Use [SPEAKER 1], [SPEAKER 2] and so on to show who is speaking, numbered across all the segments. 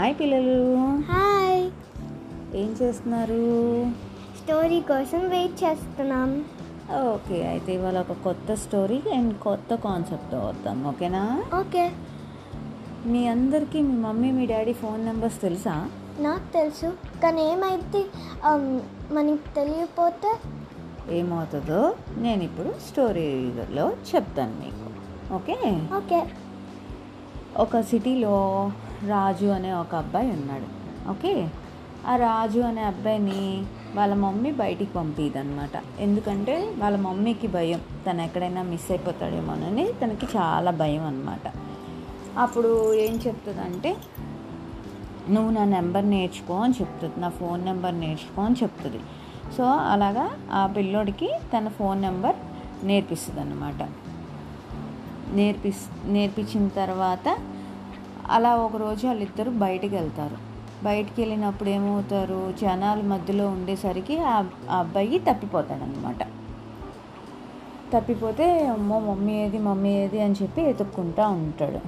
[SPEAKER 1] Hi పిల్లలు.
[SPEAKER 2] Hi.
[SPEAKER 1] ఏం చేస్తున్నారు?
[SPEAKER 2] స్టోరీ కోసం వెయిట్ చేస్తున్నాం.
[SPEAKER 1] ఓకే అయితే ఇవాళ ఒక కొత్త స్టోరీ అండ్ కొత్త కాన్సెప్ట్ వద్దాం ఓకేనా?
[SPEAKER 2] ఓకే.
[SPEAKER 1] మీ అందరికీ మీ మమ్మీ మీ డాడీ ఫోన్ నెంబర్స్ తెలుసా?
[SPEAKER 2] నాకు తెలుసు కానీ ఏమైతే మనకి తెలియకపోతే
[SPEAKER 1] ఏమవుతుందో నేను ఇప్పుడు స్టోరీలో చెప్తాను మీకు ఓకే?
[SPEAKER 2] ఓకే.
[SPEAKER 1] ఒక సిటీలో రాజు అనే ఒక అబ్బాయి ఉన్నాడు. ఓకే? ఆ రాజు అనే అబ్బాయిని వాళ్ళ మమ్మీ బయటికి పంపిదనమాట ఎందుకంటే వాళ్ళ మమ్మీకి భయం. తను ఎక్కడైనా మిస్ అయిపోతాడేమోనని తనకి చాలా భయం అనమాట అప్పుడు ఏం చెప్తుందంటే నువ్వు నా నెంబర్ నేర్చుకో అని చెప్తుంది. నా ఫోన్ నెంబర్ నేర్చుకో అని చెప్తుంది. సో అలాగా ఆ పిల్లోడికి తన ఫోన్ నెంబర్ నేర్పిస్తుంది అనమాట నేర్పిస్ నేర్పించిన తర్వాత అలా ఒకరోజు వాళ్ళిద్దరు బయటికి వెళ్తారు. బయటికి వెళ్ళినప్పుడు ఏమవుతారు? జనాల మధ్యలో ఉండేసరికి ఆ ఆ అబ్బాయి తప్పిపోతాడనమాట తప్పిపోతే అమ్మో మమ్మీ ఏది మమ్మీ ఏది అని చెప్పి ఎతుక్కుంటా ఉంటాడు.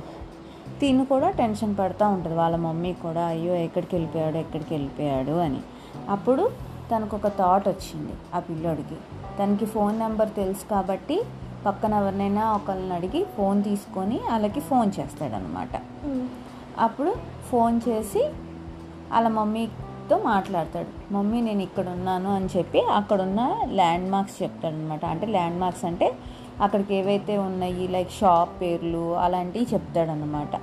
[SPEAKER 1] తిను కూడా టెన్షన్ పడుతూ ఉంటుంది. వాళ్ళ మమ్మీ కూడా అయ్యో ఎక్కడికి వెళ్ళిపోయాడు ఎక్కడికి వెళ్ళిపోయాడు అని. అప్పుడు తనకు ఒక థాట్ వచ్చింది ఆ పిల్లోడికి. తనకి ఫోన్ నెంబర్ తెలుసు కాబట్టి పక్కన ఎవరినైనా ఒకళ్ళని అడిగి ఫోన్ తీసుకొని వాళ్ళకి ఫోన్ చేస్తాడనమాట. అప్పుడు ఫోన్ చేసి వాళ్ళ మమ్మీతో మాట్లాడతాడు. మమ్మీ నేను ఇక్కడ ఉన్నాను అని చెప్పి అక్కడున్న ల్యాండ్ మార్క్స్ చెప్తాడనమాట. అంటే ల్యాండ్ మార్క్స్ అంటే అక్కడికి ఏవైతే ఉన్నాయి లైక్ షాప్ పేర్లు అలాంటివి చెప్తాడనమాట.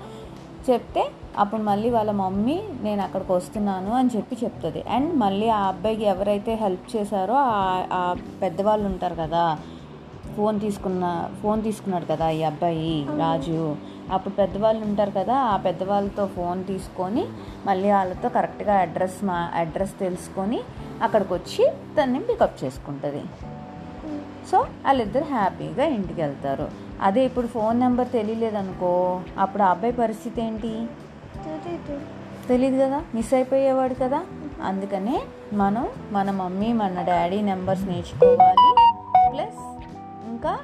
[SPEAKER 1] చెప్తే అప్పుడు మళ్ళీ వాళ్ళ మమ్మీ నేను అక్కడికి వస్తున్నాను అని చెప్పి చెప్తుంది. అండ్ మళ్ళీ ఆ అబ్బాయికి ఎవరైతే హెల్ప్ చేశారో ఆ పెద్దవాళ్ళు ఉంటారు కదా ఫోన్ తీసుకున్న ఫోన్ తీసుకున్నాడు కదా ఈ అబ్బాయి రాజు. అప్పుడు పెద్దవాళ్ళు ఉంటారు కదా ఆ పెద్దవాళ్ళతో ఫోన్ తీసుకొని మళ్ళీ వాళ్ళతో కరెక్ట్గా అడ్రస్ మా అడ్రస్ తెలుసుకొని అక్కడికి వచ్చి తన్ని పికప్ చేసుకుంటుంది. సో వాళ్ళిద్దరు హ్యాపీగా ఇంటికి వెళ్తారు. అదే ఇప్పుడు ఫోన్ నెంబర్ తెలియలేదనుకో అప్పుడు ఆ అబ్బాయి పరిస్థితి ఏంటి. తెలియదు కదా మిస్ అయిపోయేవాడు కదా. అందుకనే మనం మన మమ్మీ మన డాడీ నెంబర్స్ నేర్చుకోవాలి. ఇంకా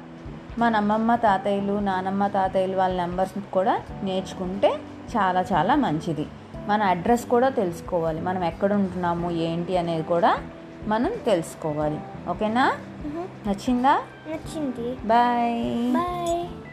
[SPEAKER 1] మన అమ్మమ్మ తాతయ్యలు నానమ్మ తాతయ్యలు వాళ్ళ నెంబర్స్ కూడా నేర్చుకుంటే చాలా చాలా మంచిది. మన అడ్రస్ కూడా తెలుసుకోవాలి. మనం ఎక్కడ ఉంటున్నాము ఏంటి అనేది కూడా మనం తెలుసుకోవాలి. ఓకేనా. నచ్చిందా?
[SPEAKER 2] నచ్చింది.
[SPEAKER 1] బాయ్.
[SPEAKER 2] బాయ్.